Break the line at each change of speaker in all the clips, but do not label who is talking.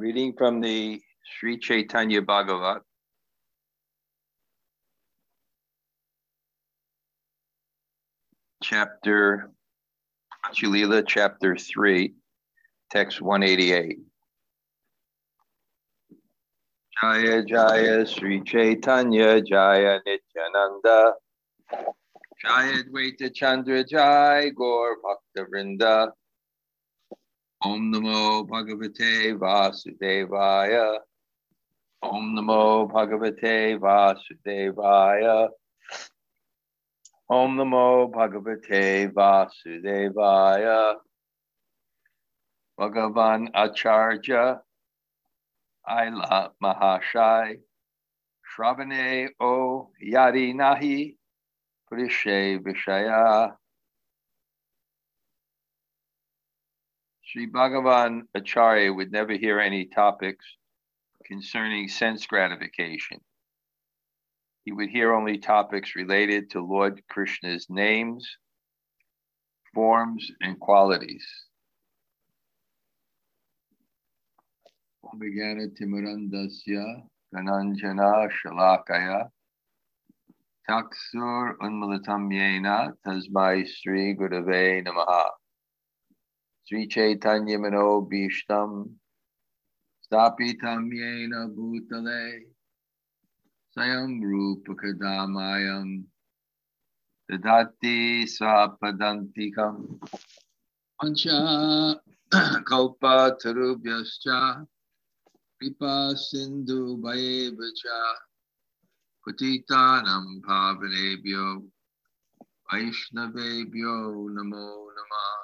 Reading from the Sri Chaitanya Bhagavat. Chapter Chulila, chapter 3, text 188. Jaya Jaya Sri Chaitanya Jaya Nityananda Jaya Dvaita Chandra Jaya Gaur Bhakta Vrinda Om Namo Bhagavate Vasudevaya. Om Namo Bhagavate Vasudevaya. Om Namo Bhagavate Vasudevaya. Bhagavan Acharya Aila Mahashai Shravane O Yadi Nahi Purishe Vishaya Sri Bhagavan Acharya would never hear any topics concerning sense gratification. He would hear only topics related to Lord Krishna's names, forms, and qualities. Omigana Timurandasya Gananjana Shalakaya Taksur Unmulatam Yena Tasmai Sri Gurave Namaha Sri Chaitanya Mano Bhishtam Stapitam Yena Bhutale Sayam Rupa Kadamayam Dadati Swapadantikam Pancha Kalpa Tarubhyascha Kripa Sindhu Bhayevacha Patitanam Pavanebhyo Vaishnavebhyo Namo Namah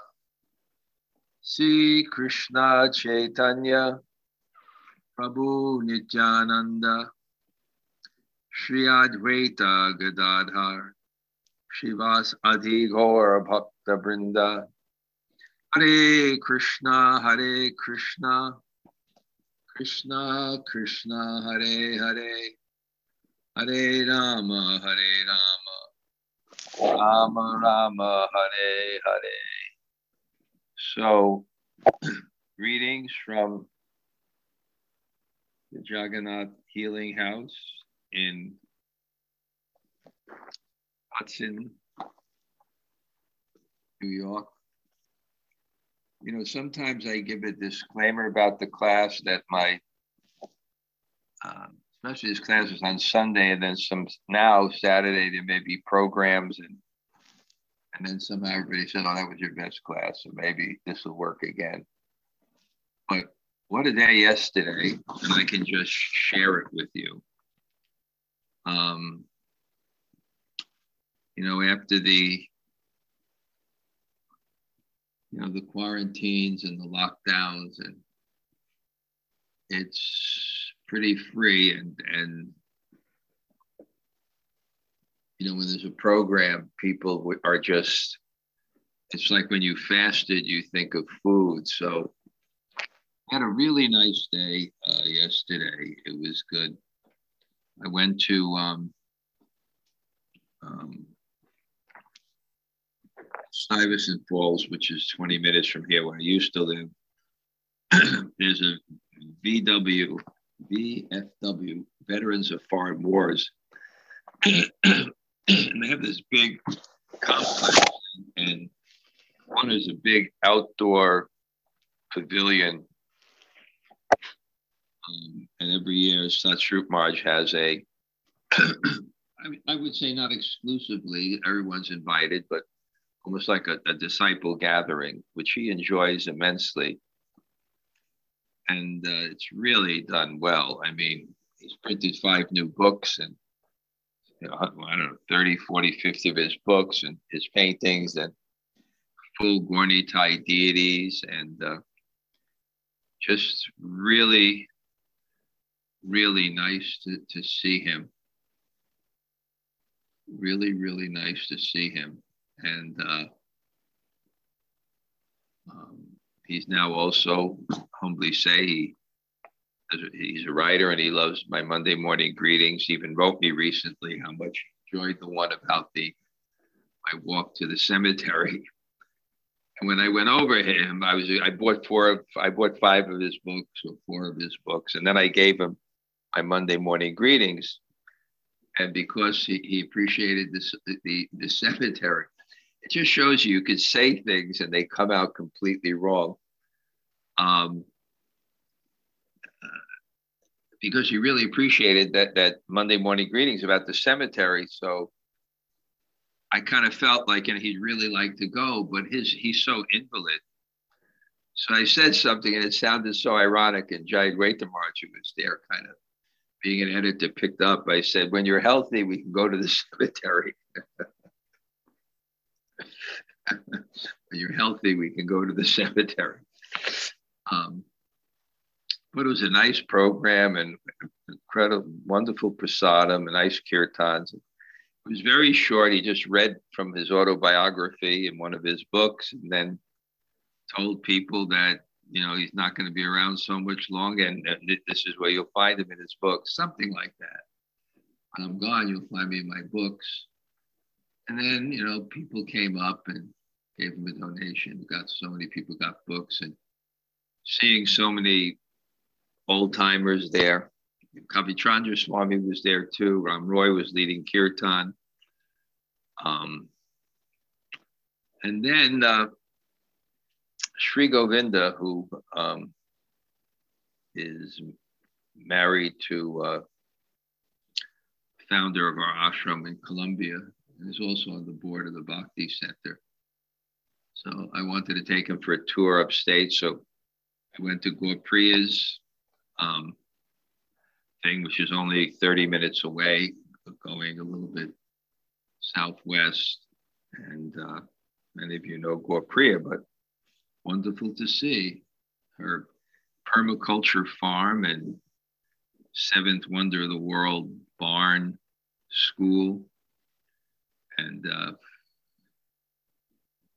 Sri Krishna Chaitanya Prabhu Nityananda Shri Advaita Gadadhar Shrivas Adi Gaur Bhakta Brinda Hare Krishna Hare Krishna Krishna Krishna Hare Hare Hare Rama Hare Rama Rama Rama Hare Hare So greetings from the Jagannath Healing House in Hudson, New York. You know, sometimes I give a disclaimer about the class that my, um, especially this class is on Sunday, and then some now Saturday there may be programs, and and then somehow everybody said, "Oh, that was your best class, so maybe this will work again." But what a day yesterday, and I can just share it with you. Um, you know, after the you know the quarantines and the lockdowns, and it's pretty free, and and you know when there's a program, people are just. It's like when you fasted, you think of food. So, I had a really nice day uh, yesterday. It was good. I went to um, um, Stuyvesant Falls, which is 20 minutes from here where I used to live. There's a VW, VFW, Veterans of Foreign Wars. and they have this big complex, and one is a big outdoor pavilion um, and every year, Satsvarupa Maharaj has a, I, I would say not exclusively, everyone's invited, but almost like a, a disciple gathering, which he enjoys immensely. And uh, it's really done well. I mean, he's printed five new books and, you know, I don't know, 30, 40, 50 of his books and his paintings and full Gaura Nitai deities and uh, just really really nice to, to see him. Really, really nice to see him. And uh, um, he's now also, humbly say, he, he's a writer and he loves my Monday morning greetings. He even wrote me recently how much he enjoyed the one about the my walk to the cemetery. And when I went over him, I was I bought four of I bought five of his books or four of his books, and then I gave him my Monday morning greetings. And because he, he appreciated this the the cemetery, it just shows you you could say things and they come out completely wrong. Um, because he really appreciated that that Monday morning greetings about the cemetery. So I kind of felt like, and he'd really like to go, but his he's so invalid. So I said something, and it sounded so ironic. And Jayadvaita Maharaj, who was there, kind of being an editor, picked up. I said, "When you're healthy, we can go to the cemetery." when you're healthy, we can go to the cemetery. Um, but it was a nice program and incredible, wonderful prasadam and nice kirtans. It was very short. He just read from his autobiography in one of his books and then told people that, you know, he's not going to be around so much longer and this is where you'll find him in his books, something like that. When I'm gone, you'll find me in my books. And then, you know, people came up and gave him a donation. We Got so many people got books and seeing so many old timers there. Kavichandra Swami was there too. Ram Roy was leading kirtan. Um, and then uh, Sri Govinda, who um, is married to uh, founder of our ashram in Colombia, and is also on the board of the Bhakti Center. So I wanted to take him for a tour upstate. So I went to Gurpriya's um, thing, which is only 30 minutes away, going a little bit southwest. And uh, many of you know Gurpriya, but wonderful to see her permaculture farm and seventh wonder of the world barn school. And uh,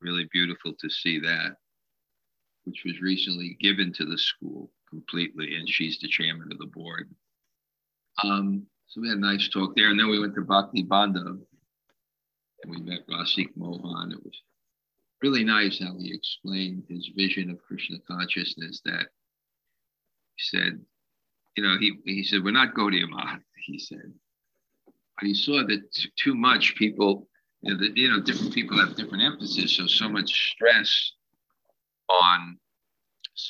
really beautiful to see that, which was recently given to the school completely, and she's the chairman of the board. Um, so we had a nice talk there, and then we went to Bhakti Bandha, and we met Rasik Mohan. It was really nice how he explained his vision of Krishna consciousness. That he said, you know, he he said we're not Gaudiya Math, he said, but he saw that too much people, you know, you know, different people have different emphasis, so so much stress on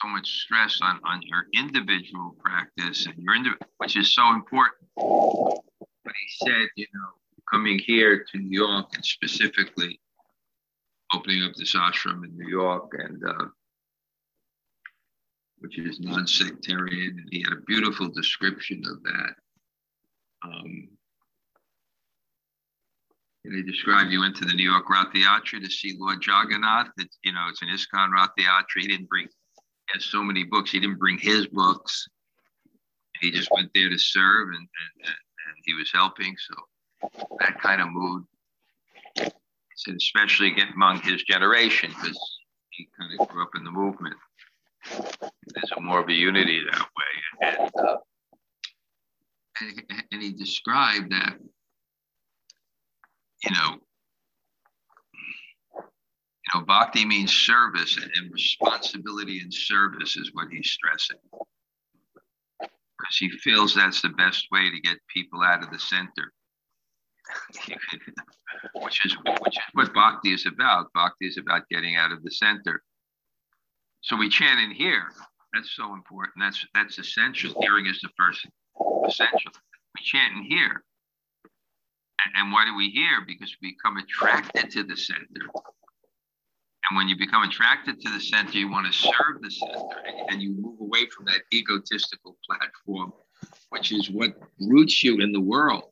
so much stress on, on your individual practice and your individual, which is so important. But he said, you know, coming here to New York and specifically opening up this ashram in New York and uh, which is non-sectarian, and he had a beautiful description of that. Um, and he described you went to the New York Rath to see Lord Jagannath. It, you know, it's an ISKCON Rath He didn't bring has so many books. He didn't bring his books. He just went there to serve and, and, and he was helping. So that kind of mood, said especially get among his generation because he kind of grew up in the movement. There's a more of a unity that way. And, uh, and, and he described that, you know, know, bhakti means service, and responsibility and service is what he's stressing. Because he feels that's the best way to get people out of the center. which is which is what bhakti is about. Bhakti is about getting out of the center. So we chant in here. That's so important. That's that's essential. Hearing is the first essential. We chant in here. And, and why do we hear? Because we become attracted to the center. And when you become attracted to the center, you want to serve the center and you move away from that egotistical platform, which is what roots you in the world.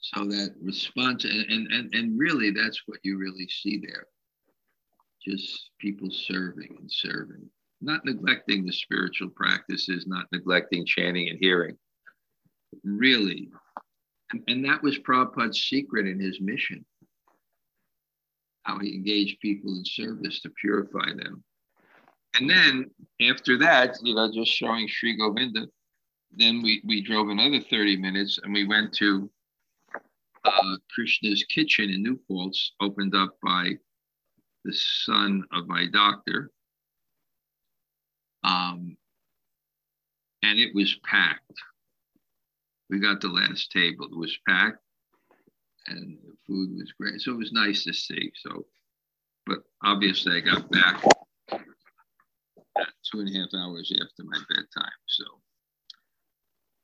So that response, and, and, and really that's what you really see there. Just people serving and serving, not neglecting the spiritual practices, not neglecting chanting and hearing. Really. And, and that was Prabhupada's secret in his mission how he engaged people in service to purify them. And then after that, you know, just showing Sri Govinda, then we, we drove another 30 minutes and we went to uh, Krishna's Kitchen in New Paltz, opened up by the son of my doctor. Um, and it was packed. We got the last table. It was packed and the food was great. So it was nice to see. So, but obviously I got back two and a half hours after my bedtime. So,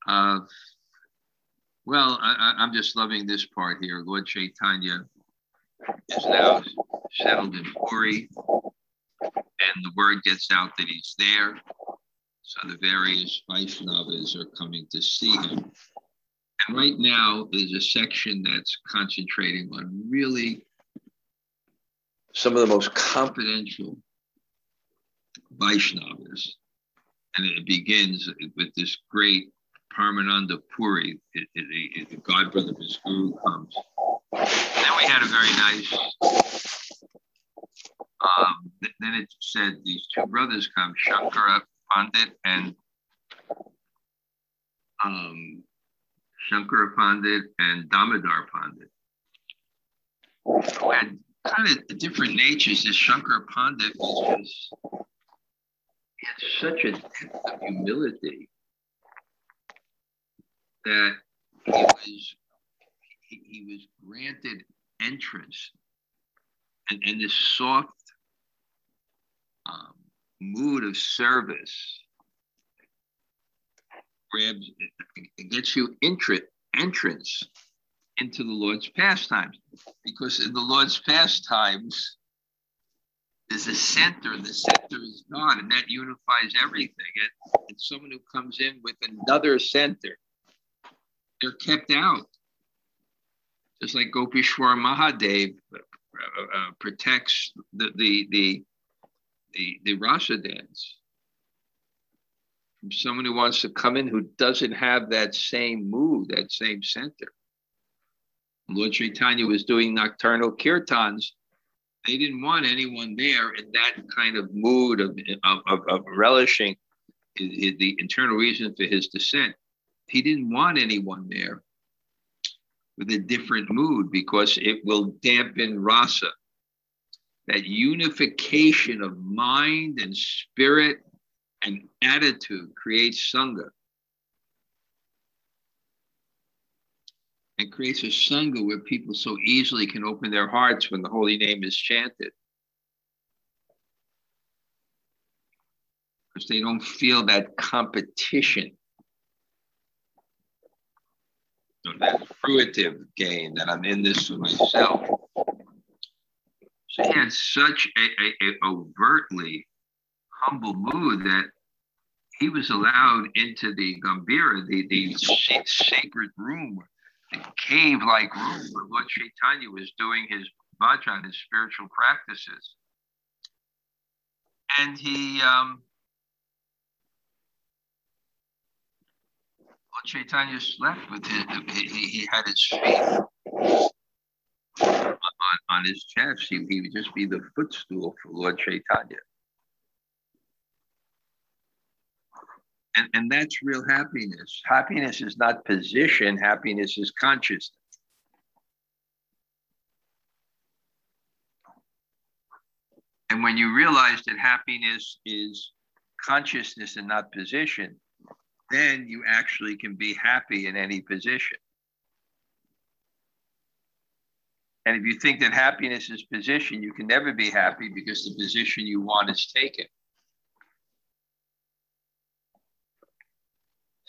uh, well, I, am just loving this part here. Lord Chaitanya is now settled in Puri, and the word gets out that he's there. So the various Vaishnavas are coming to see him. And right now, there's a section that's concentrating on really some of the most confidential Vaishnavas. And it begins with this great Paramananda Puri, the godbrother of his guru comes. Then we had a very nice, um, then it said these two brothers come, Shankara Pandit and um, Shankara Pandit and Damodar Pandit, had kind of different natures. This Shankara Pandit was just, he had such a depth of humility that he was he, he was granted entrance and, and this soft um, mood of service grabs it gets you entry, entrance into the Lord's pastimes. Because in the Lord's pastimes there's a center the center is God and that unifies everything. And, and someone who comes in with another center they're kept out. Just like Gopishwar Mahadev uh, uh, protects the, the, the, the, the Rasa dance from someone who wants to come in who doesn't have that same mood, that same center. Lord Chaitanya was doing nocturnal kirtans. They didn't want anyone there in that kind of mood of, of, of, of relishing the internal reason for his descent he didn't want anyone there with a different mood because it will dampen rasa. That unification of mind and spirit and attitude creates sangha. And creates a sangha where people so easily can open their hearts when the holy name is chanted. Because they don't feel that competition that fruitive gain that I'm in this for myself. So had such a, a, a overtly humble mood that he was allowed into the Gambhira, the, the sacred room, the cave like room where Lord Chaitanya was doing his bhajan, his spiritual practices. And he um, Chaitanya slept with his, he, he had his feet on, on his chest. He, he would just be the footstool for Lord Chaitanya. And, and that's real happiness. Happiness is not position, happiness is consciousness. And when you realize that happiness is consciousness and not position, then you actually can be happy in any position. And if you think that happiness is position, you can never be happy because the position you want is taken.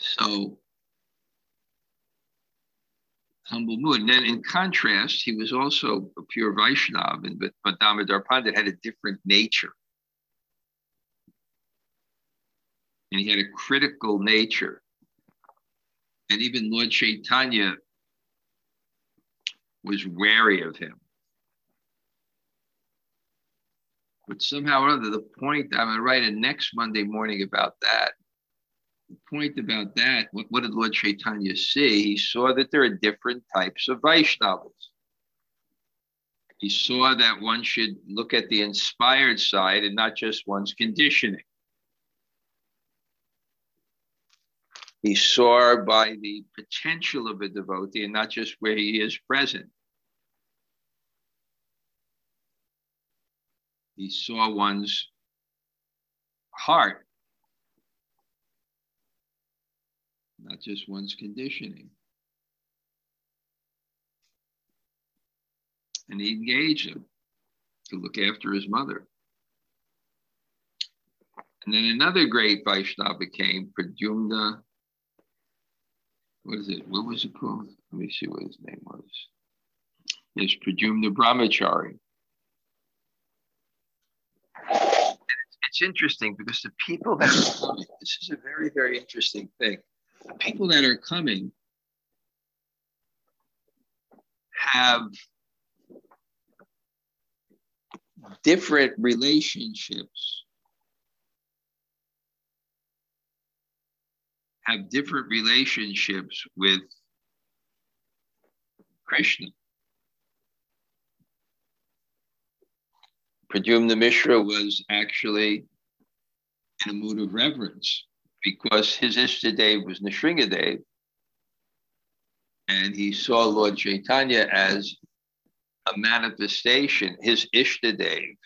So, humble mood. And then in contrast, he was also a pure Vaishnav, and, but, but Damodar Pandit had a different nature. and he had a critical nature. And even Lord Chaitanya was wary of him. But somehow or other, the point, I'm going to write a next Monday morning about that. Point about that, what, what did Lord Chaitanya see? He saw that there are different types of Vaishnavas. He saw that one should look at the inspired side and not just one's conditioning. He saw by the potential of a devotee and not just where he is present. he saw one's heart, not just one's conditioning. And he engaged him to look after his mother. And then another great Vaishnava came, Pradyumna. What is it? What was it called? Let me see what his name was. Yes, Pradyumna Brahmachari. It's interesting because the people that this is a very, very interesting thing. People that are coming have different relationships have different relationships with Krishna. Pradyumna Mishra was actually in a mood of reverence because his Ishtadev was Nrsingadev. And he saw Lord Chaitanya as a manifestation, his Ishtadev,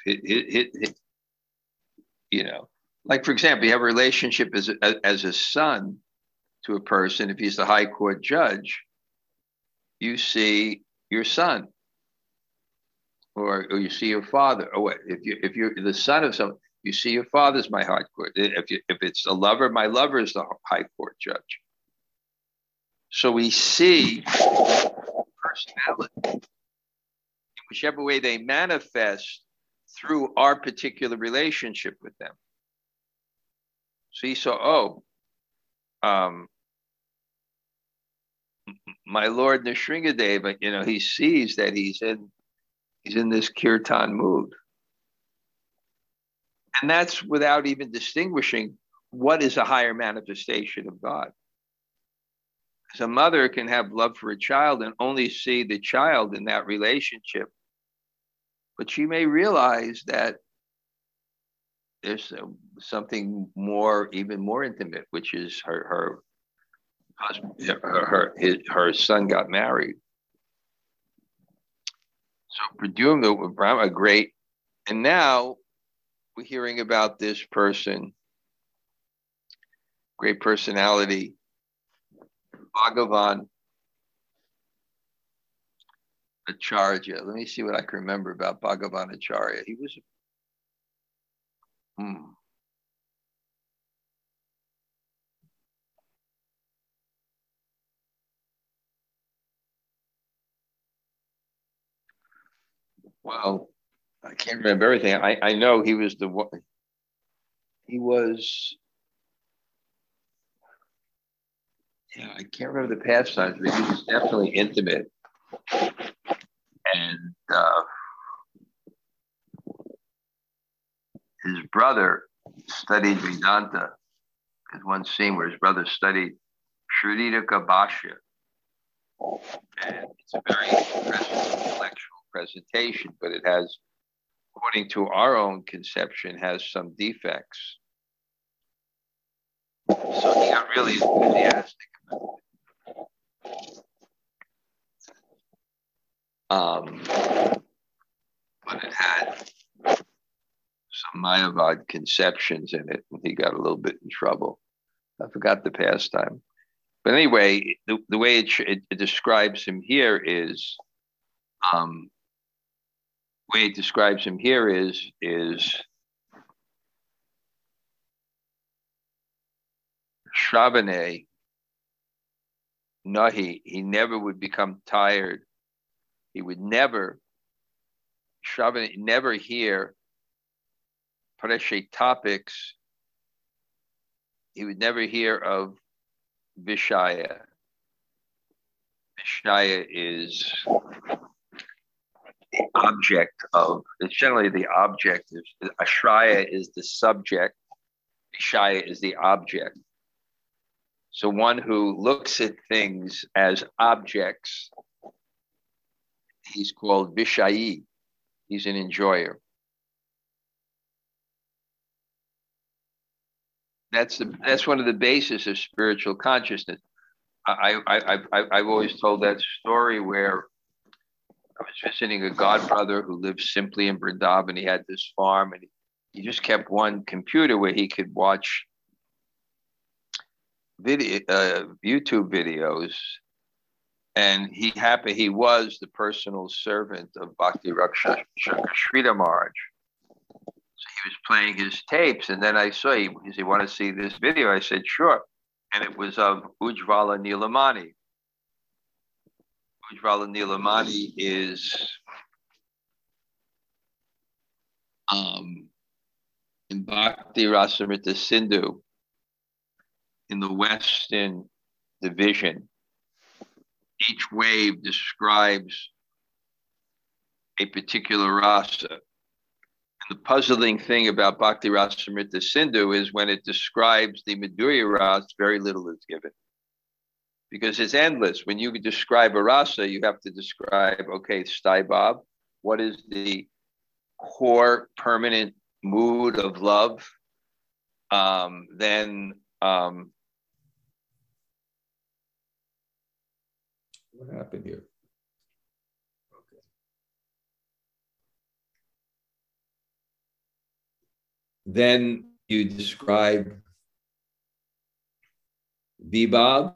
you know, like for example, you have a relationship as a, as a son to a person. If he's the high court judge, you see your son, or, or you see your father. Or what, if you if you're the son of someone, you see your father's my high court. If you, if it's a lover, my lover is the high court judge. So we see personality whichever way they manifest through our particular relationship with them. So he saw, oh, um, my Lord Nrsingadeva, you know, he sees that he's in he's in this kirtan mood. And that's without even distinguishing what is a higher manifestation of God. Because a mother can have love for a child and only see the child in that relationship. But she may realize that there's something more, even more intimate, which is her her husband, her her, his, her son got married. So Pradyumna, a great, and now we're hearing about this person, great personality, Bhagavan Acharya. Let me see what I can remember about Bhagavan Acharya. He was Hmm. Well, I can't remember everything. I, I know he was the one. He was. Yeah, I can't remember the pastimes, but he was definitely intimate. And uh, his brother studied Vedanta. There's one scene where his brother studied Shrutika Bhashya. And it's a very impressive intellectual presentation, but it has, according to our own conception, has some defects. So he really enthusiastic. Um, but it had some Mayavad conceptions in it, and he got a little bit in trouble. I forgot the pastime. But anyway, the, the way it, it, it, describes him here is, um, way it describes him here is, is Shravane, Nahi, he he never would become tired. He would never, Shravane, never hear Parashe topics, he would never hear of Vishaya. Vishaya is object of, it's generally the object. Ashraya is the subject, Vishaya is the object. So one who looks at things as objects, he's called Vishayi. He's an enjoyer. That's the that's one of the basis of spiritual consciousness. I, I, I, I've always told that story where
I was visiting a godbrother who lived simply in Vrindavan. He had this farm and he, he just kept one computer where he could watch video, uh, YouTube videos. And he happened, he was the personal servant of Bhakti Rakshak Sridhar Maharaj. So he was playing his tapes. And then I saw, he, he said, want to see this video? I said, sure. And it was of Ujjvala Nilamani. Ujjvala Nilamani is um, in Bhakti Rasamrita Sindhu in the Western division. Each wave describes a particular rasa. And the puzzling thing about Bhakti Rasamrita Sindhu is when it describes the Madhurya rasa, very little is given because it's endless. When you describe a rasa, you have to describe, okay, Bob, what is the core permanent mood of love? Um, then um,
what happened here? Then you describe Vibhav,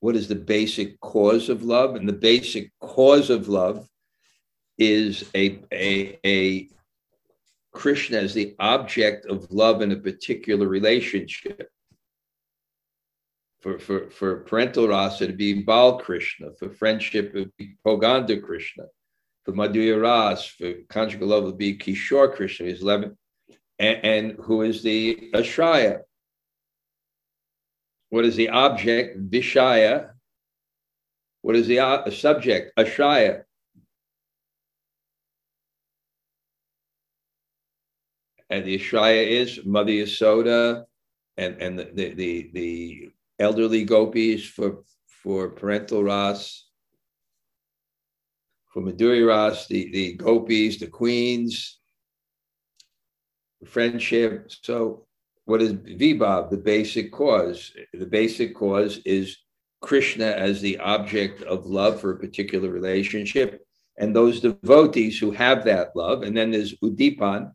what is the basic cause of love? And the basic cause of love is a, a, a Krishna as the object of love in a particular relationship. For, for, for parental rasa, it'd be Bal Krishna. For friendship, would be Poganda Krishna. For Madhurya Ras, for conjugal love, would be Kishore Krishna, He's 11. And, and who is the Ashraya? What is the object? Vishaya. What is the uh, subject? Ashaya. And the Ashaya is Mother Yasoda and, and the, the, the, the elderly gopis for, for parental ras. For Madhurya Ras, the, the gopis, the queens, friendship. So what is Vibhav, the basic cause? The basic cause is Krishna as the object of love for a particular relationship, and those devotees who have that love. And then there's Udipan.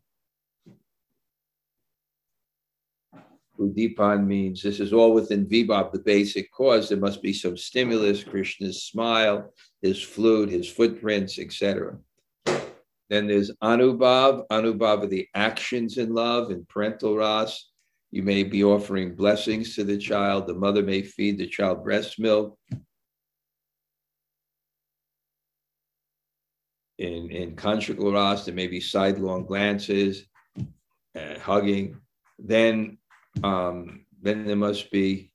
Udipan means this is all within Vibhav, the basic cause. There must be some stimulus, Krishna's smile, his flute, his footprints, etc. Then there's Anubhav. Anubhav are the actions in love and parental ras. You may be offering blessings to the child. The mother may feed the child breast milk. In, in conjugal ras, there may be sidelong glances, uh, hugging. Then, um, then there must be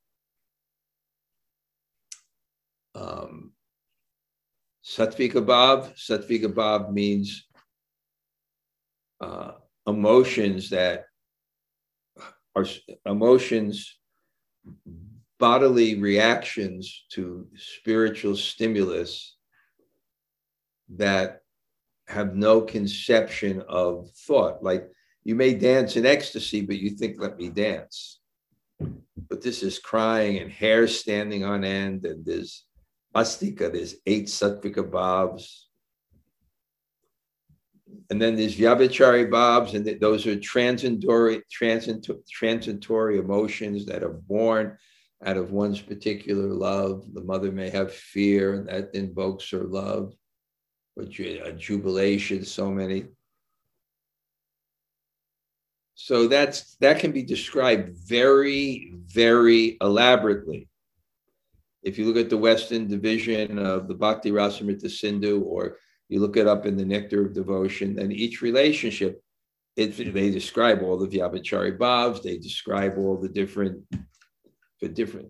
um, Satvika Bhav. Satvika Bhav means uh, emotions that our emotions, bodily reactions to spiritual stimulus that have no conception of thought. Like you may dance in ecstasy, but you think, let me dance. But this is crying and hair standing on end, and there's astika, there's eight sattvika bhavs and then there's Vyabhichari Bhavs, and those are transitory, transitory, transitory emotions that are born out of one's particular love. The mother may have fear, and that invokes her love, or a jubilation, so many. So that's that can be described very, very elaborately. If you look at the Western division of the Bhakti Rasamrita Sindhu or you look it up in the Nectar of Devotion, and each relationship, it, they describe all the Vyabhichari bhavs, they describe all the different, the different.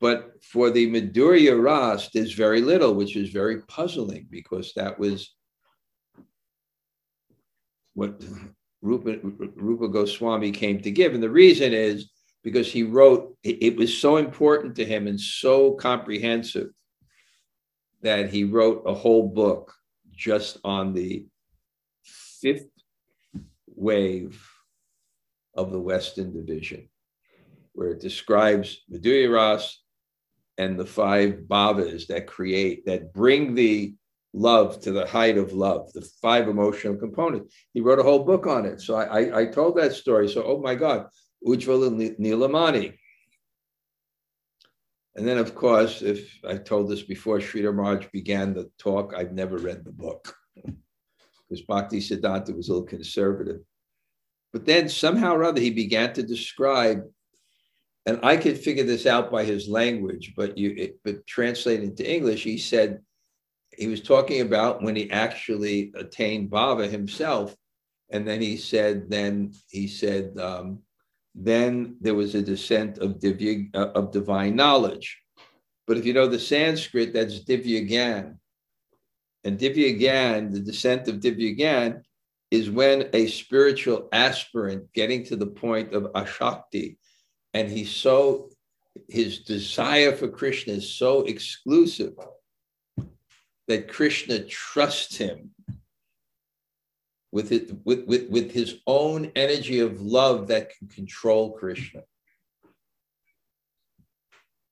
But for the Madhurya Ras, there's very little, which is very puzzling because that was what Rupa, Rupa Goswami came to give. And the reason is because he wrote, it was so important to him and so comprehensive that he wrote a whole book just on the fifth wave of the Western Division, where it describes Madhurya Ras and the five bhavas that create, that bring the love to the height of love, the five emotional components. He wrote a whole book on it. So I, I, I told that story. So, oh my God, Ujjvala Nilamani. And then, of course, if I told this before Sridhar Maharaj began the talk, I've never read the book because Bhakti Siddhanta was a little conservative. But then somehow or other, he began to describe, and I could figure this out by his language, but you, it, but translated into English, he said he was talking about when he actually attained bhava himself, and then he said, then he said, um, then there was a descent of divya, uh, of divine knowledge. But if you know the Sanskrit, that's divya gyan. And divya gyan, the descent of divya gyan, is when a spiritual aspirant getting to the point of ashakti, and he's so his desire for Krishna is so exclusive that Krishna trusts him with, it, with, with, with his own energy of love that can control Krishna.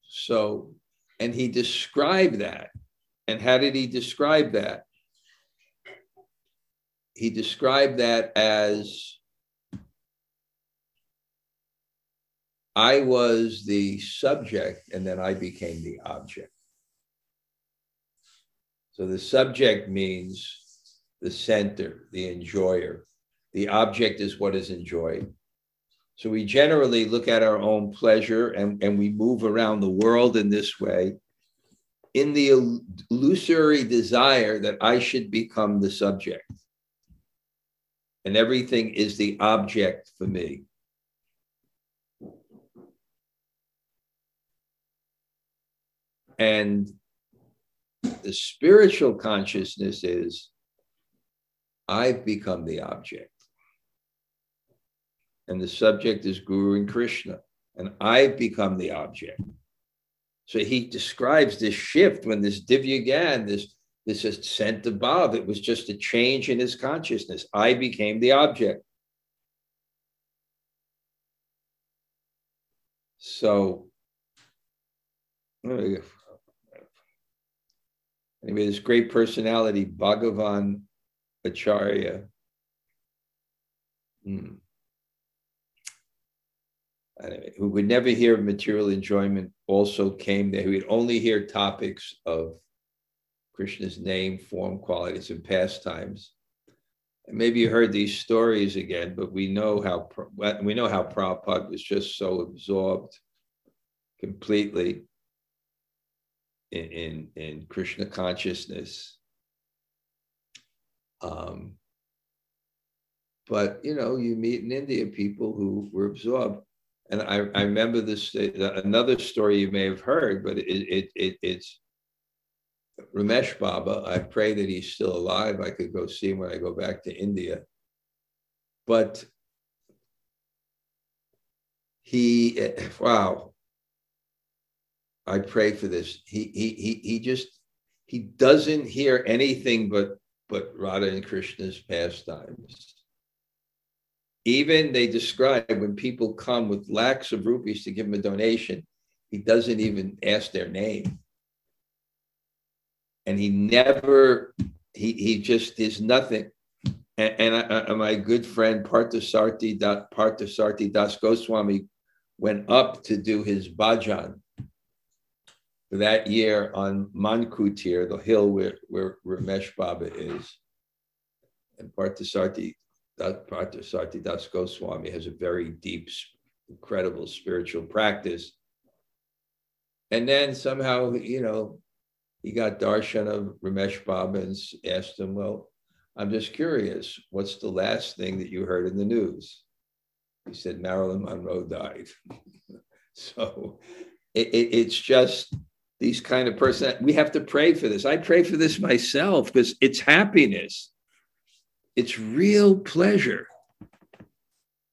So, and he described that. And how did he describe that? He described that as I was the subject and then I became the object. So the subject means the center, the enjoyer. The object is what is enjoyed. So we generally look at our own pleasure and, and we move around the world in this way in the illusory desire that I should become the subject. And everything is the object for me. And the spiritual consciousness is I've become the object. And the subject is Guru and Krishna. And I've become the object. So he describes this shift when this Divya Gyan, this, this ascent above, it was just a change in his consciousness. I became the object. So, anyway, this great personality, Bhagavan Acharya. Hmm. Anyway, who would never hear of material enjoyment also came there. He would only hear topics of Krishna's name, form, qualities, and pastimes. And maybe you heard these stories again, but we know how we know how Prabhupada was just so absorbed completely in, in, in Krishna consciousness um, but you know, you meet in India people who were absorbed. And I, I remember this another story you may have heard, but it, it, it it's Ramesh Baba. I pray that he's still alive. I could go see him when I go back to India. But he, wow, I pray for this. He, he, he, he just, he doesn't hear anything but but Radha and Krishna's pastimes. Even they describe when people come with lakhs of rupees to give him a donation, he doesn't even ask their name. And he never, he, he just is nothing. And, and I, I, my good friend Parthasarthi, Parthasarthi Das Goswami went up to do his bhajan that year on Mankutir, the hill where, where Ramesh Baba is. And Parthasarthi, Parthasarthi Das Goswami has a very deep, incredible spiritual practice. And then somehow, you know, he got darshan of Ramesh Baba and asked him, Well, I'm just curious, what's the last thing that you heard in the news? He said, Marilyn Monroe died. so it, it, it's just these kind of person we have to pray for this. I pray for this myself because it's happiness. It's real pleasure.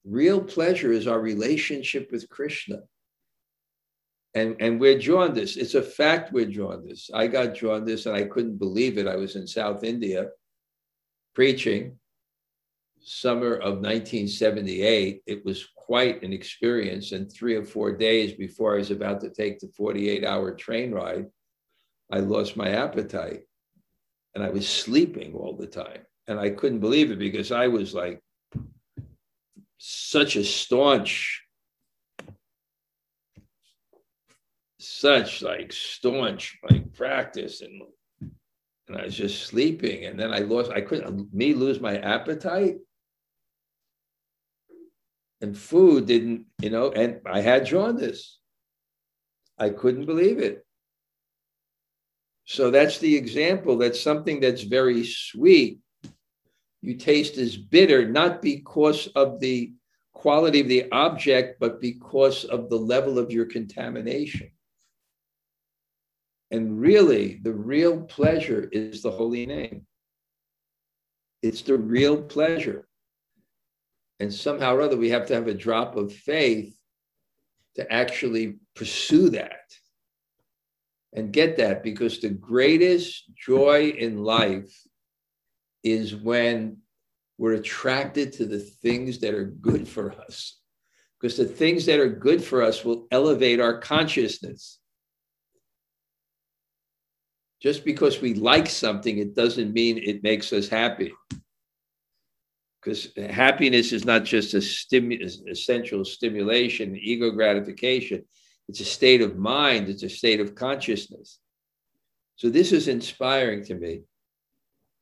Real pleasure is our relationship with krishna. And and we're jaundiced it's a fact we're jaundiced i got jaundiced and i couldn't believe it. I was in south india preaching summer of 1978 it was quite an experience. And three or four days before I was about to take the 48 hour train ride, I lost my appetite. and I was sleeping all the time. And I couldn't believe it because I was like such a staunch, such like staunch like practice and and I was just sleeping. And then I lost, I couldn't me lose my appetite. And food didn't, you know, and I had jaundice. I couldn't believe it. So that's the example. That's something that's very sweet. You taste as bitter, not because of the quality of the object, but because of the level of your contamination. And really, the real pleasure is the holy name. It's the real pleasure. And somehow or other, we have to have a drop of faith to actually pursue that and get that because the greatest joy in life is when we're attracted to the things that are good for us. Because the things that are good for us will elevate our consciousness. Just because we like something, it doesn't mean it makes us happy. Because happiness is not just a stimu- essential stimulation, ego gratification. It's a state of mind, it's a state of consciousness. So this is inspiring to me.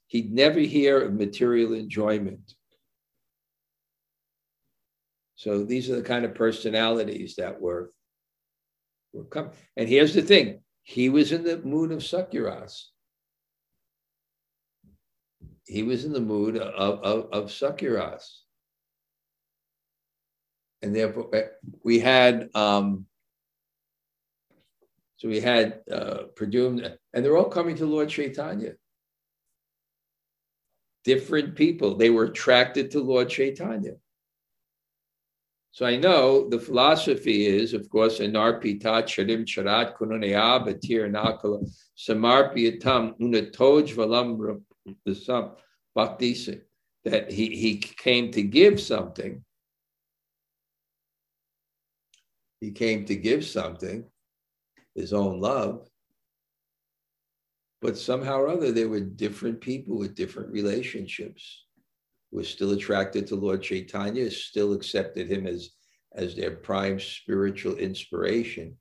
He'd never hear of material enjoyment. So these are the kind of personalities that were, were coming. And here's the thing he was in the mood of Sakyras. He was in the mood of, of, of Sakyras. And therefore, we had um, so we had uh, and they're all coming to Lord Chaitanya. Different people, they were attracted to Lord Chaitanya. So I know the philosophy is, of course, anarpita charim charat kununaya batir nakala samarpiyatam unatoj valam bhakti that he, he came to give something. He came to give something his own love. But somehow or other, there were different people with different relationships who were still attracted to Lord Chaitanya, still accepted him as, as their prime spiritual inspiration.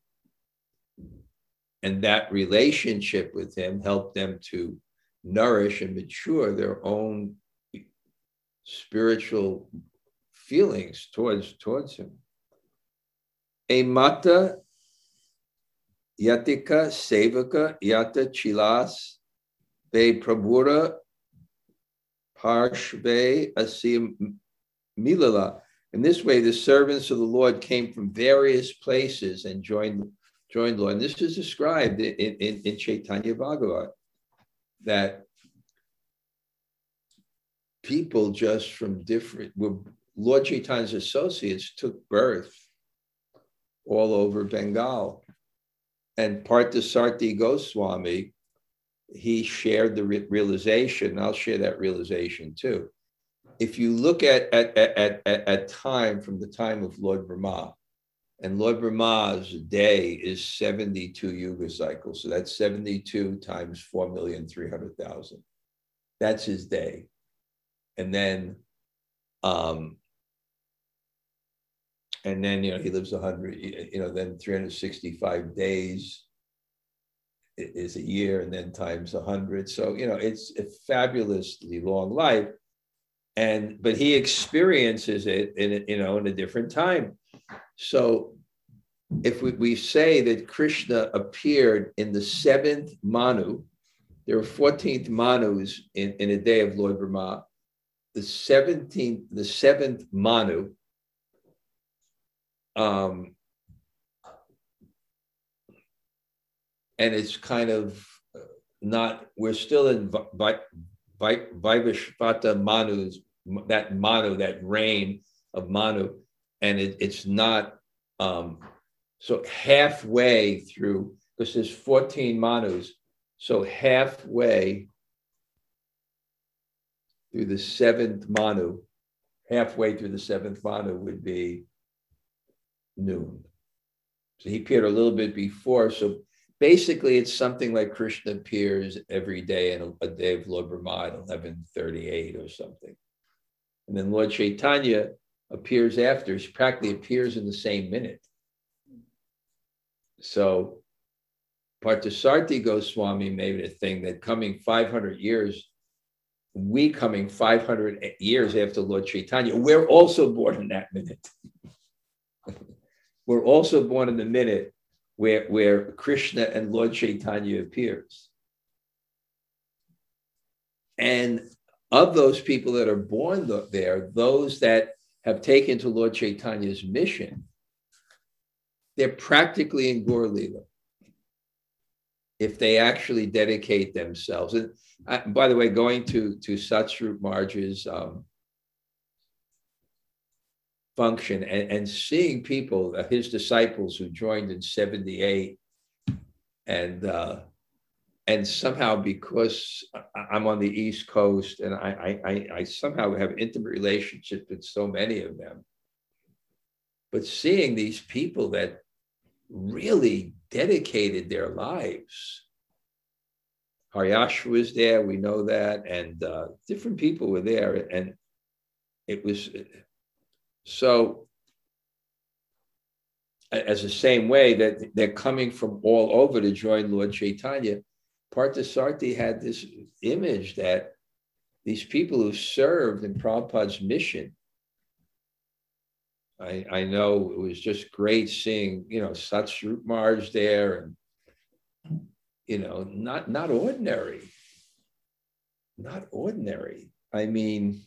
And that relationship with him helped them to nourish and mature their own spiritual feelings towards, towards him. A mata Yatika Sevaka Yata Chilas Be Prabhura Parshve Asim Milala. In this way, the servants of the Lord came from various places and joined joined Lord. And this is described in, in, in Chaitanya Bhagavat that people just from different were Lord Chaitanya's associates took birth all over Bengal and Parthasarthi Goswami, he shared the re- realization. I'll share that realization too. If you look at, at, at, at, at time from the time of Lord Brahma, and Lord Brahma's day is 72 yuga cycles. So that's 72 times 4,300,000. That's his day. And then um, and then you know he lives 100 you know then 365 days is a year and then times 100 so you know it's a fabulously long life and but he experiences it in you know in a different time so if we, we say that krishna appeared in the seventh manu there were 14th manus in, in a day of lord brahma. The 17th the seventh manu um, and it's kind of not, we're still in Vaivasvata Manu's, that Manu, that reign of Manu, and it, it's not, um, so halfway through, because there's 14 Manus, so halfway through the seventh Manu, halfway through the seventh Manu would be noon. So he appeared a little bit before. So basically it's something like Krishna appears every day in a, a day of Lord Brahma at 1138 or something. And then Lord Chaitanya appears after, he practically appears in the same minute. So Parthasarthi Goswami made a thing that coming 500 years, we coming 500 years after Lord Chaitanya, we're also born in that minute. we're also born in the minute where, where Krishna and Lord Chaitanya appears. And of those people that are born there, those that have taken to Lord Chaitanya's mission, they're practically in Gaur Lila if they actually dedicate themselves. And I, by the way, going to to Satsvarupa Maharaj's um, function and, and seeing people, uh, his disciples who joined in 78 and uh, and somehow because I'm on the East Coast and I, I, I somehow have intimate relationships with so many of them. But seeing these people that really dedicated their lives. Haryash was there, we know that, and uh, different people were there. And it was so, as the same way that they're coming from all over to join Lord Chaitanya, Parthasarthi had this image that these people who served in Prabhupada's mission I, I know it was just great seeing, you know, Satsvarupa Maharaj there and, you know, not, not ordinary, not ordinary. I mean,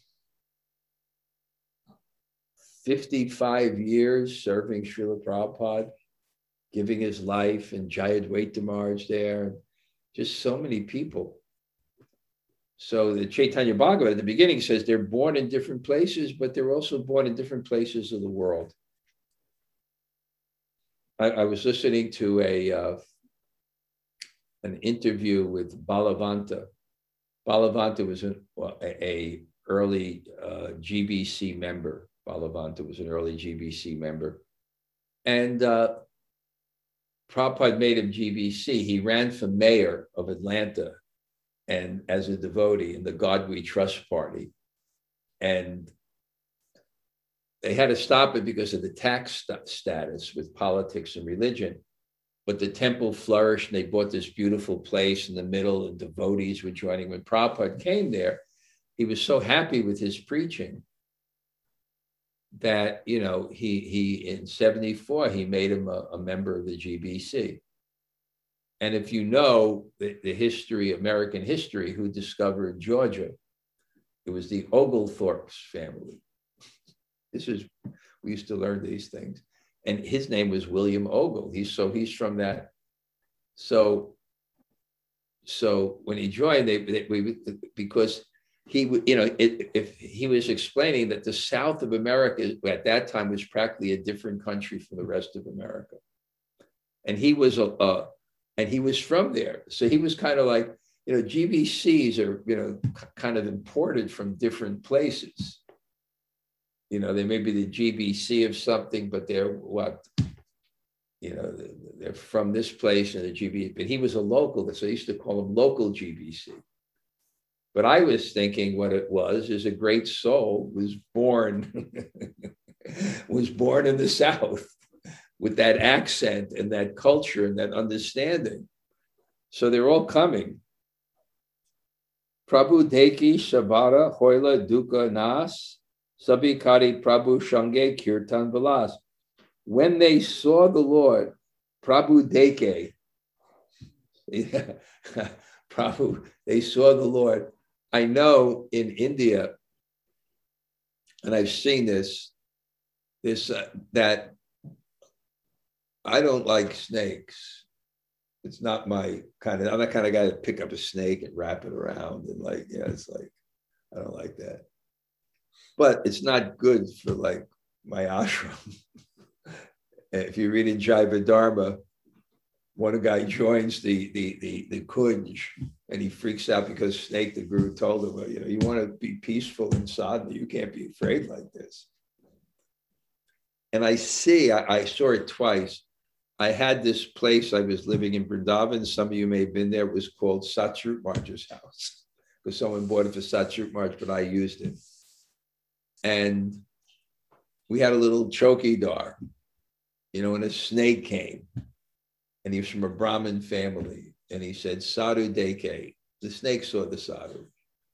55 years serving Srila Prabhupada, giving his life, and Jayadvaita Maharaj there, just so many people. So the Chaitanya Bhagavat at the beginning says they're born in different places, but they're also born in different places of the world. I, I was listening to a uh, an interview with Balavanta. Balavanta was an a, a, early uh, GBC member. Balavanta was an early GBC member, and uh, Prabhupada made him GBC. He ran for mayor of Atlanta and as a devotee in the God We Trust party. And they had to stop it because of the tax st- status with politics and religion. But the temple flourished and they bought this beautiful place in the middle, and devotees were joining. When Prabhupada came there, he was so happy with his preaching that, you know, he, he in 74, he made him a, a member of the GBC. And if you know the, the history, American history, who discovered Georgia, it was the Oglethorpe's family. This is, we used to learn these things. And his name was William Ogle. He's so he's from that. So, so when he joined, they, they we, because he, you know, it, if he was explaining that the South of America at that time was practically a different country from the rest of America, and he was a, a and he was from there. So he was kind of like, you know, GBCs are, you know, kind of imported from different places. You know, they may be the GBC of something, but they're what, you know, they're from this place and the GBC. But he was a local, so I used to call him local GBC. But I was thinking what it was is a great soul was born, was born in the South with that accent and that culture and that understanding. So they're all coming. Prabhu Deki Shabara Hoila Duka Nas Sabikari Prabhu Shange Kirtan Vilas. When they saw the Lord, Prabhu Deke, Prabhu, they saw the Lord. I know in India, and I've seen this, this uh, that I don't like snakes. It's not my kind of. I'm that kind of guy to pick up a snake and wrap it around and like, yeah, it's like I don't like that. But it's not good for like my ashram. if you read in Jaiva Dharma, one guy joins the the the the kunj and he freaks out because Snake the Guru told him, well, you know, you want to be peaceful in sadhana, you can't be afraid like this. And I see, I, I saw it twice. I had this place. I was living in Vrindavan. Some of you may have been there. It was called Satsvarupa Maharaj's house because someone bought it for Satsvarupa Maharaj, but I used it. And we had a little chokidar, you know, and a snake came. And he was from a Brahmin family. And he said, Sadhu Deke. The snake saw the sadhu.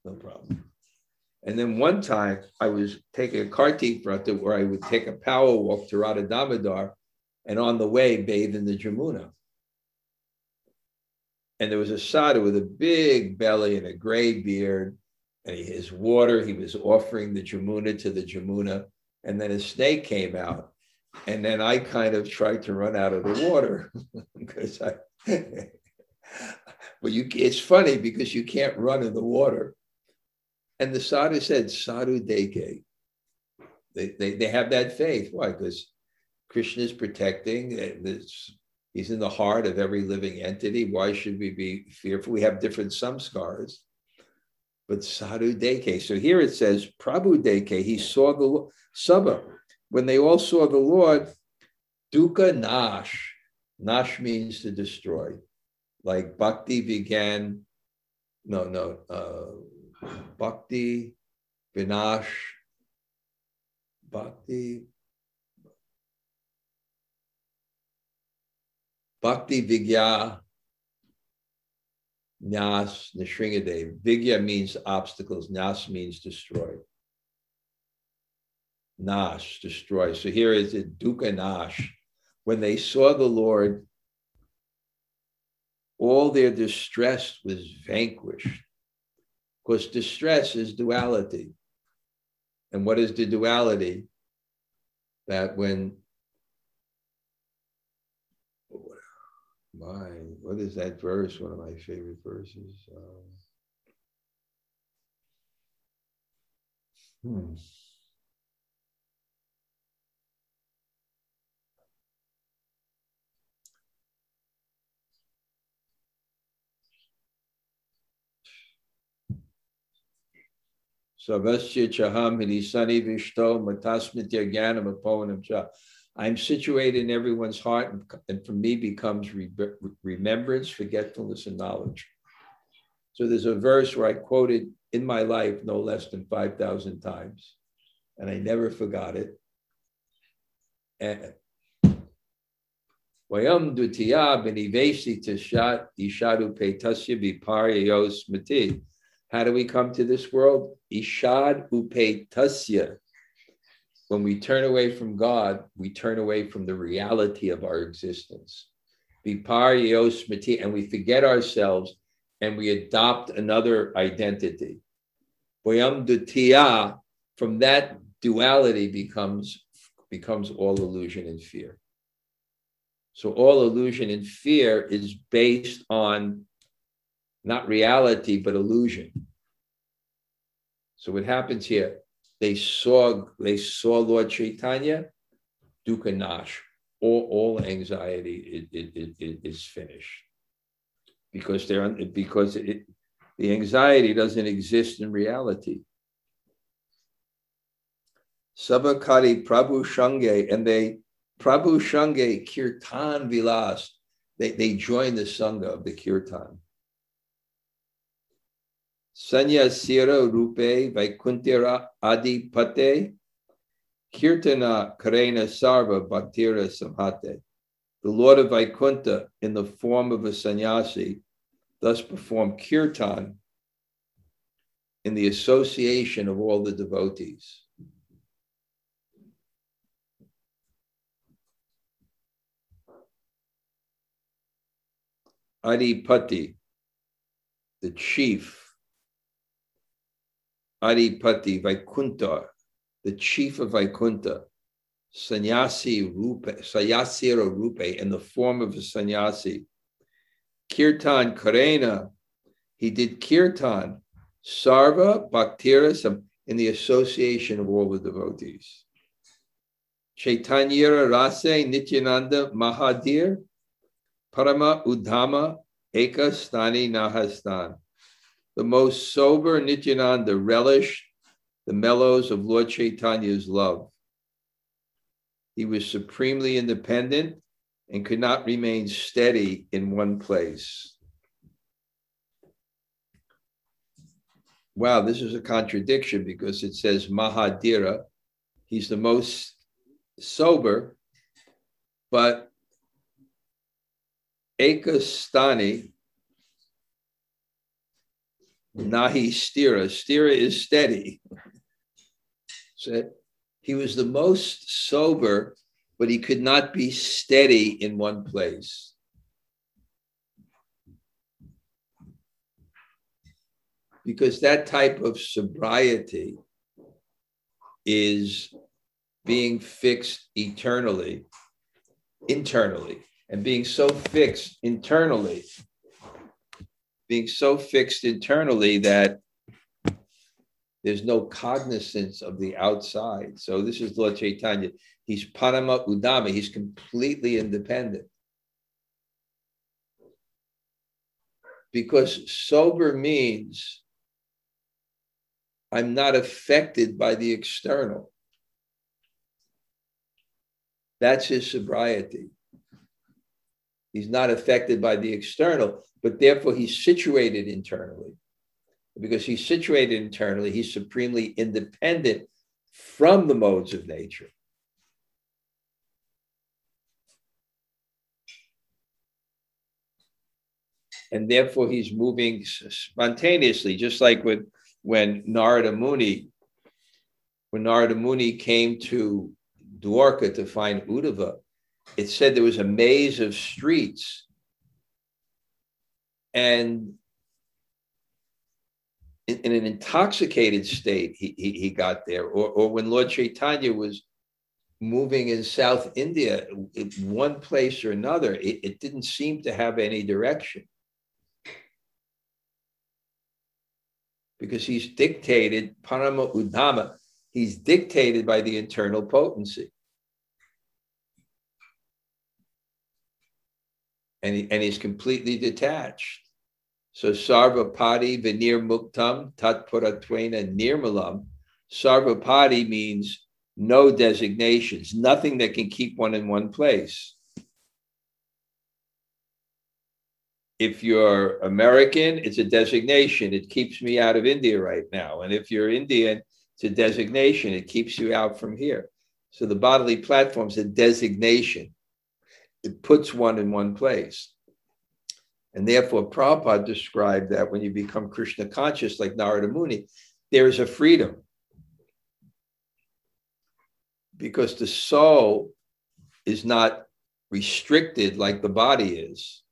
No problem. And then one time I was taking a kartik vrata where I would take a power walk to Radha Damodar and on the way bathe in the Jamuna. And there was a sadhu with a big belly and a gray beard, and his water, he was offering the Jamuna to the Jamuna. And then a snake came out. And then I kind of tried to run out of the water because I, but you, it's funny because you can't run in the water. And the sadhu said, Sadhu Deke. They, they, they have that faith. Why? Because Krishna is protecting. Uh, this, he's in the heart of every living entity. Why should we be fearful? We have different samskars. But Sadhu Deke. So here it says, Prabhu Deke, he saw the Sabha. When they all saw the Lord, Dukkha Nash. Nash means to destroy. Like Bhakti began, no, no, uh, Bhakti, Vinash, Bhakti, Bhakti Vigya Nyas Nishringadev. Vigya means obstacles, Nyas means destroy. Nash, destroy. So here is it, Dukkha Nash. When they saw the Lord, all their distress was vanquished. Because distress is duality. And what is the duality? That when my, what is that verse? One of my favorite verses. Um, hmm. Savasya chaham hirisani vishto matasmitya jnanam apovanam cha. I'm situated in everyone's heart, and, and for me becomes re- remembrance, forgetfulness, and knowledge. So there's a verse where I quoted in my life no less than 5,000 times, and I never forgot it. Vayam dutiya benivesi tishat ishadu petasya viparyayos mati. How do we come to this world? Ishad upetasya when we turn away from God, we turn away from the reality of our existence. And we forget ourselves and we adopt another identity. Dutiya, from that duality becomes, becomes all illusion and fear. So all illusion and fear is based on not reality, but illusion. So what happens here? they saw they saw Lord Chaitanya, Dukkha Nash. All, all anxiety is, is, is finished because they're because it, the anxiety doesn't exist in reality. Sabakari Prabhu Shange and they Prabhu Shange Kirtan Vilas they, they join the Sangha of the Kirtan. Sanya Sira Rupe Vaikuntira Adi Pate Kirtana Karena Sarva Bhaktira Samhate. The Lord of Vaikunta, in the form of a sannyasi, thus performed kirtan in the association of all the devotees. Adipati, the chief Adipati Vaikunta, the chief of Vaikunta, sannyasi rupe, sayasira rupe, in the form of a sannyasi. Kirtan Karena, he did kirtan, sarva bhaktiras, in the association of all the devotees. Chaitanya Rase Nityananda Mahadir, Parama Udhama Eka Stani Nahastan the most sober Nityananda relished the mellows of Lord Chaitanya's love. He was supremely independent and could not remain steady in one place. Wow, this is a contradiction because it says Mahadira, he's the most sober, but Ekastani, Nahi Stira, Stira is steady. Said he was the most sober but he could not be steady in one place. Because that type of sobriety is being fixed eternally, internally, and being so fixed internally, being so fixed internally that there's no cognizance of the outside. So this is Lord Chaitanya. He's Parama Udama. He's completely independent. Because sober means I'm not affected by the external. That's his sobriety. He's not affected by the external, but therefore he's situated internally. Because he's situated internally, he's supremely independent from the modes of nature. and therefore he's moving spontaneously, just like when when Narada Muni, when Narada Muni came to Dwarka to find Uddhava, it said there was a maze of streets, and in, in an intoxicated state, he, he, he got there. Or, or when Lord Chaitanya was moving in South India, one place or another, it, it didn't seem to have any direction. because he's dictated, Parama Udama, he's dictated by the internal potency. And, and he's completely detached. So Sarvapati Vinir Muktam Tatpuratwena Nirmalam. Sarvapati means no designations, nothing that can keep one in one place. if you're American, it's a designation. It keeps me out of India right now. And if you're Indian, it's a designation. It keeps you out from here. So the bodily platform is a designation. It puts one in one place. And therefore, Prabhupada described that when you become Krishna conscious, like Narada Muni, there is a freedom. Because the soul is not restricted like the body is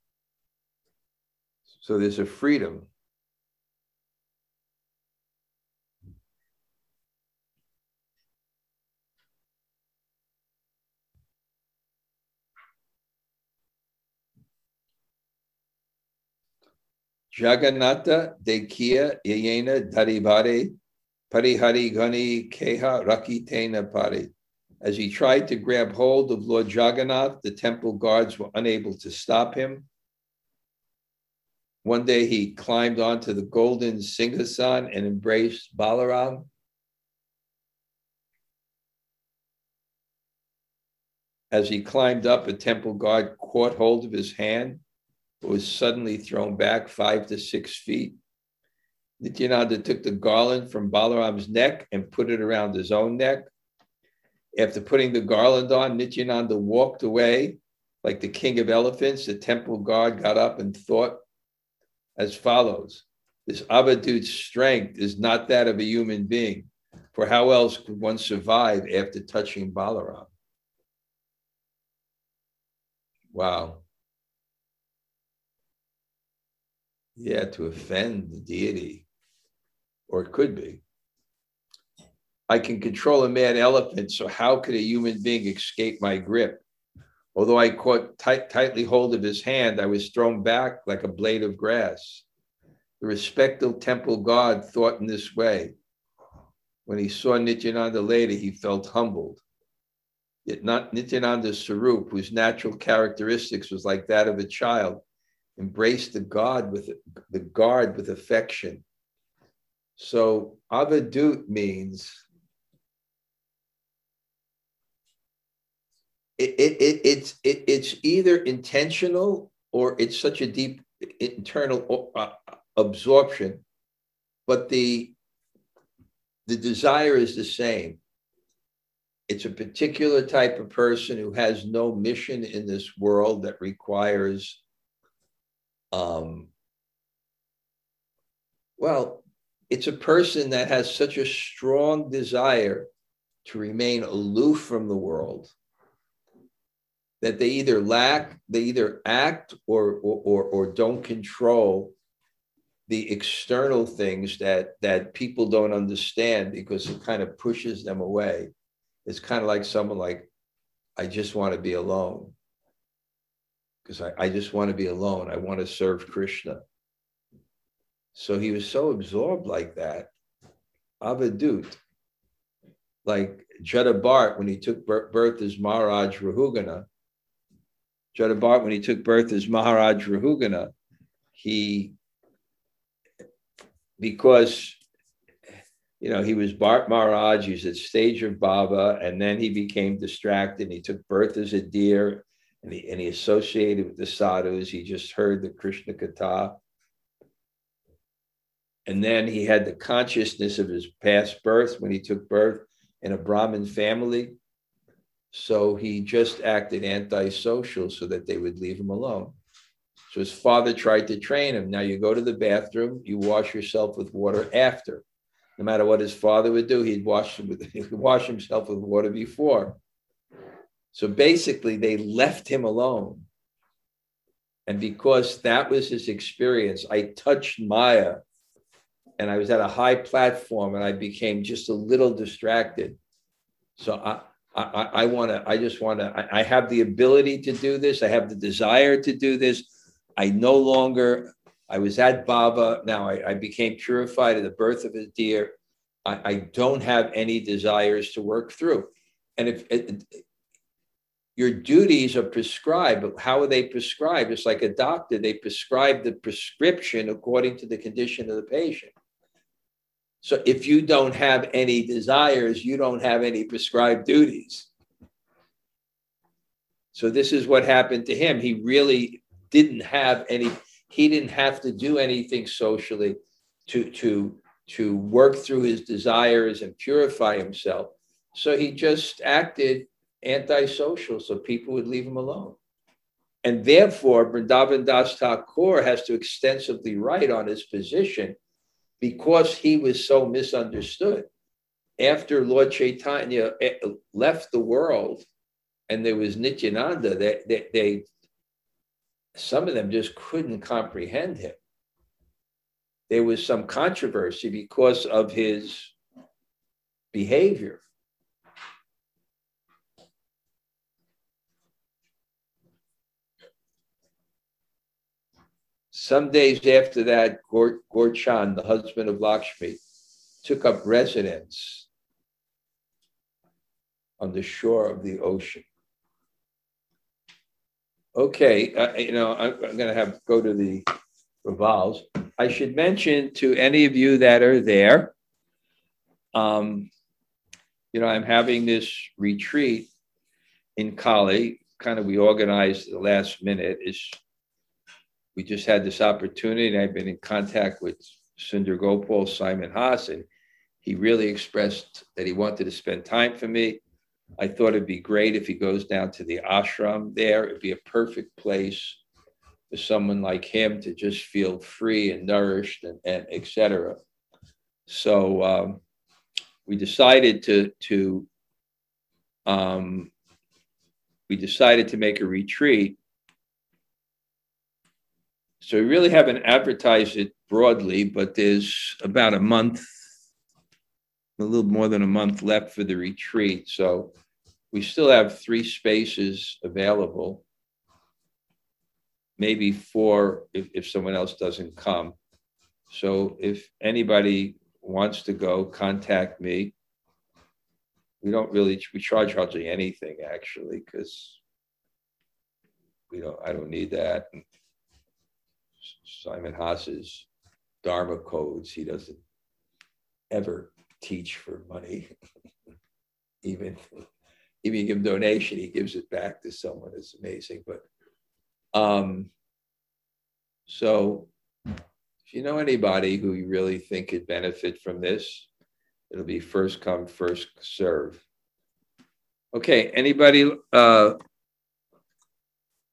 so there's a freedom. Jagannatha Dekiya Yayena Daribare Parihari Gani Keha Rakitena Pari. As he tried to grab hold of Lord Jagannath, the temple guards were unable to stop him. One day he climbed onto the golden Singhasan and embraced Balaram. As he climbed up, a temple guard caught hold of his hand, was suddenly thrown back five to six feet. Nityananda took the garland from Balaram's neck and put it around his own neck. After putting the garland on, Nityananda walked away like the king of elephants. The temple guard got up and thought as follows This Avadute's strength is not that of a human being, for how else could one survive after touching Balaram? Wow. Yeah, to offend the deity, or it could be. I can control a mad elephant, so how could a human being escape my grip? Although I caught tight, tightly hold of his hand, I was thrown back like a blade of grass. The respectful temple god thought in this way. When he saw Nityananda later, he felt humbled. Yet not Nityananda Sarup, whose natural characteristics was like that of a child, embraced the God with the guard with affection. So avadut means it, it, it it's it, it's either intentional or it's such a deep internal uh, absorption, but the the desire is the same. It's a particular type of person who has no mission in this world that requires, um, well, it's a person that has such a strong desire to remain aloof from the world that they either lack, they either act or, or, or, or don't control the external things that that people don't understand because it kind of pushes them away. It's kind of like someone like, I just want to be alone. Because I, I just want to be alone. I want to serve Krishna. So he was so absorbed like that. Avadut, like Jada Bharat, when he took birth as Maharaj Rahugana, Jada Bharat, when he took birth as Maharaj Rahugana, he, because, you know, he was Bharat Maharaj, he was at stage of bhava, and then he became distracted. He took birth as a deer, and he, and he associated with the sadhus. He just heard the Krishna Katha. And then he had the consciousness of his past birth when he took birth in a Brahmin family. So he just acted antisocial so that they would leave him alone. So his father tried to train him. Now you go to the bathroom, you wash yourself with water after. No matter what his father would do, he'd wash, him with, he'd wash himself with water before. So basically, they left him alone. And because that was his experience, I touched Maya and I was at a high platform and I became just a little distracted. So I, I, I want to, I just want to, I, I have the ability to do this. I have the desire to do this. I no longer, I was at bhava. Now I, I became purified at the birth of a deer. I, I, don't have any desires to work through. And if your duties are prescribed, but how are they prescribed? It's like a doctor, they prescribe the prescription according to the condition of the patient. So if you don't have any desires, you don't have any prescribed duties. So this is what happened to him. He really didn't have any, he didn't have to do anything socially to, to, to work through his desires and purify himself. So he just acted antisocial so people would leave him alone. And therefore, Vrindavan Das Thakur has to extensively write on his position because he was so misunderstood. After Lord Chaitanya eh, left the world and there was Nityananda, they, they, they some of them just couldn't comprehend him. There was some controversy because of his behavior. Some days after that, Gaur, the husband of Lakshmi, took up residence on the shore of the ocean. Okay, uh, you know, I'm, I'm going to have go to the revals. I should mention to any of you that are there, um, you know, I'm having this retreat in Cali. Kind of, we organized the last minute. Is we just had this opportunity, and I've been in contact with Sundar Gopal, Simon Haas, and he really expressed that he wanted to spend time for me. I thought it'd be great if he goes down to the ashram there. It'd be a perfect place for someone like him to just feel free and nourished and, and etc. So um, we decided to to um, we decided to make a retreat so we really haven't advertised it broadly, but there's about a month, a little more than a month left for the retreat. So we still have three spaces available, maybe four if, if someone else doesn't come. So if anybody wants to go, contact me. We don't really we charge hardly anything actually because we don't I don't need that. Simon Haas's Dharma codes. He doesn't ever teach for money, even if you give him donation, he gives it back to someone. It's amazing. But um, so if you know anybody who you really think could benefit from this, it'll be first come, first serve. Okay, anybody? Uh,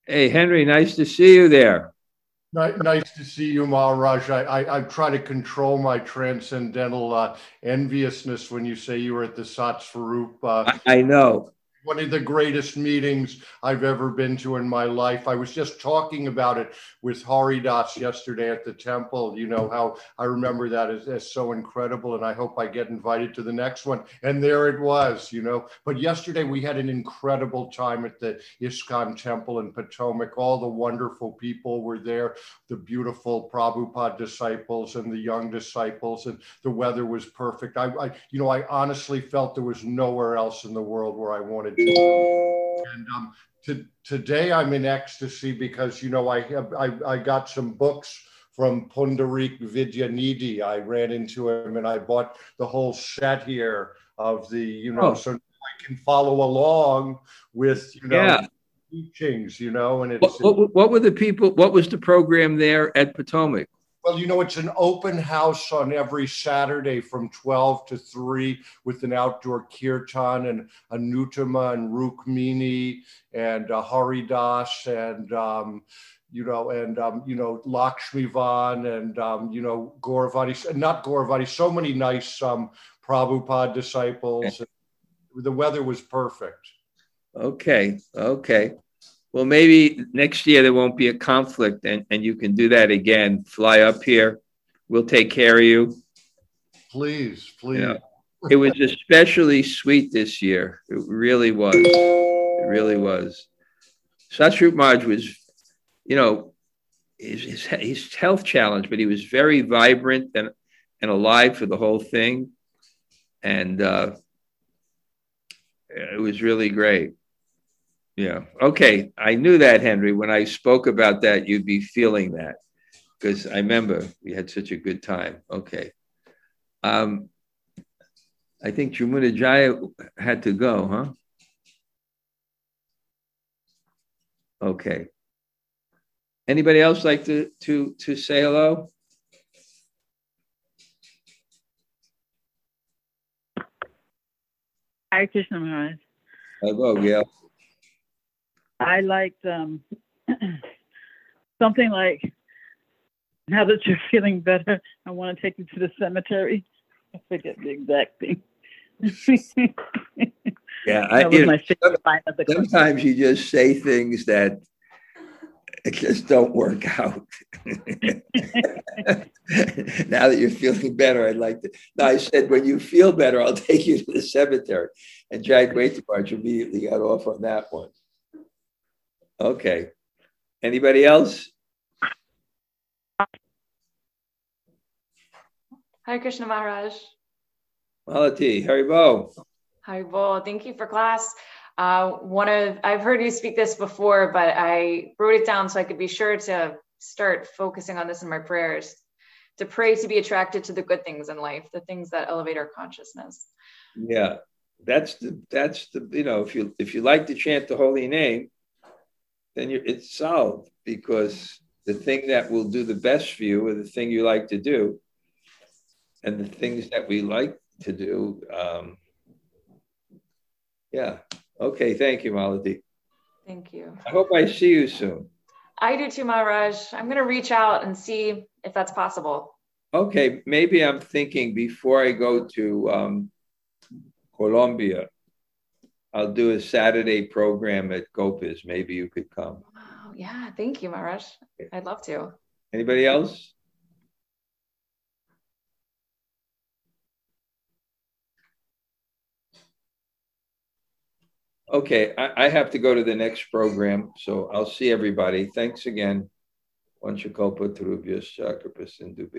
hey, Henry, nice to see you there.
Nice to see you, Maharaj. I, I, I try to control my transcendental uh, enviousness when you say you were at the Satsvarupa.
Uh, I know
one of the greatest meetings I've ever been to in my life. I was just talking about it with Hari Das yesterday at the temple. You know how I remember that as, as so incredible, and I hope I get invited to the next one. And there it was, you know. But yesterday we had an incredible time at the ISKCON temple in Potomac. All the wonderful people were there, the beautiful Prabhupada disciples and the young disciples, and the weather was perfect. I, I you know, I honestly felt there was nowhere else in the world where I wanted to. And um, to, today I'm in ecstasy because, you know, I, have, I, I got some books from Pundarik Vidyanidhi. I ran into him and I bought the whole set here of the, you know, oh. so I can follow along with, you know, yeah. teachings, you know, and it's.
What, what, what were the people, what was the program there at Potomac?
Well, you know, it's an open house on every Saturday from 12 to 3 with an outdoor kirtan and Anuttama and Rukmini and uh, Haridas and, um, you know, and, um, you know, Lakshmivan and, um, you know, Gauravati, not Gauravati, so many nice um, Prabhupada disciples. The weather was perfect.
Okay. Okay. Well, maybe next year there won't be a conflict and, and you can do that again. Fly up here. We'll take care of you.
Please, please. You know,
it was especially sweet this year. It really was. It really was. Satsvarupa Maharaj was, you know, his, his, his health challenge, but he was very vibrant and, and alive for the whole thing. And uh, it was really great. Yeah. Okay. I knew that, Henry. When I spoke about that, you'd be feeling that because I remember we had such a good time. Okay. Um, I think Jamuna Jaya had to go, huh? Okay. Anybody else like to to to say hello?
Hi, Krishna Maharaj.
Hello, Gail.
I liked um, something like, now that you're feeling better, I want to take you to the cemetery. I forget the exact thing.
yeah, I, you know, sometimes you just say things that just don't work out. now that you're feeling better, I'd like to. No, I said, when you feel better, I'll take you to the cemetery. And Jayadvaita Maharaj immediately got off on that one. Okay. Anybody else?
Hi, Krishna Maharaj.
Malati, Haribol.
Haribol, thank you for class. Uh, one of I've heard you speak this before, but I wrote it down so I could be sure to start focusing on this in my prayers. To pray to be attracted to the good things in life, the things that elevate our consciousness.
Yeah, that's the that's the you know if you if you like to chant the holy name, then it's solved because the thing that will do the best for you or the thing you like to do. And the things that we like to do um, yeah. Okay thank you malati
thank you.
I hope i see you soon.
I do too maharaj. I'm going to reach out and see if that's possible.
Okay maybe i'm thinking before i go to um, colombia I'll do a Saturday program at Gopis. Maybe you could come.
Wow. Yeah. Thank you, Maharaj. I'd love to.
Anybody else? Okay, I, I, have to go to the next program, so I'll see everybody. Thanks again. Vanchakalpa Tarubhyas Chakrapa Sindhu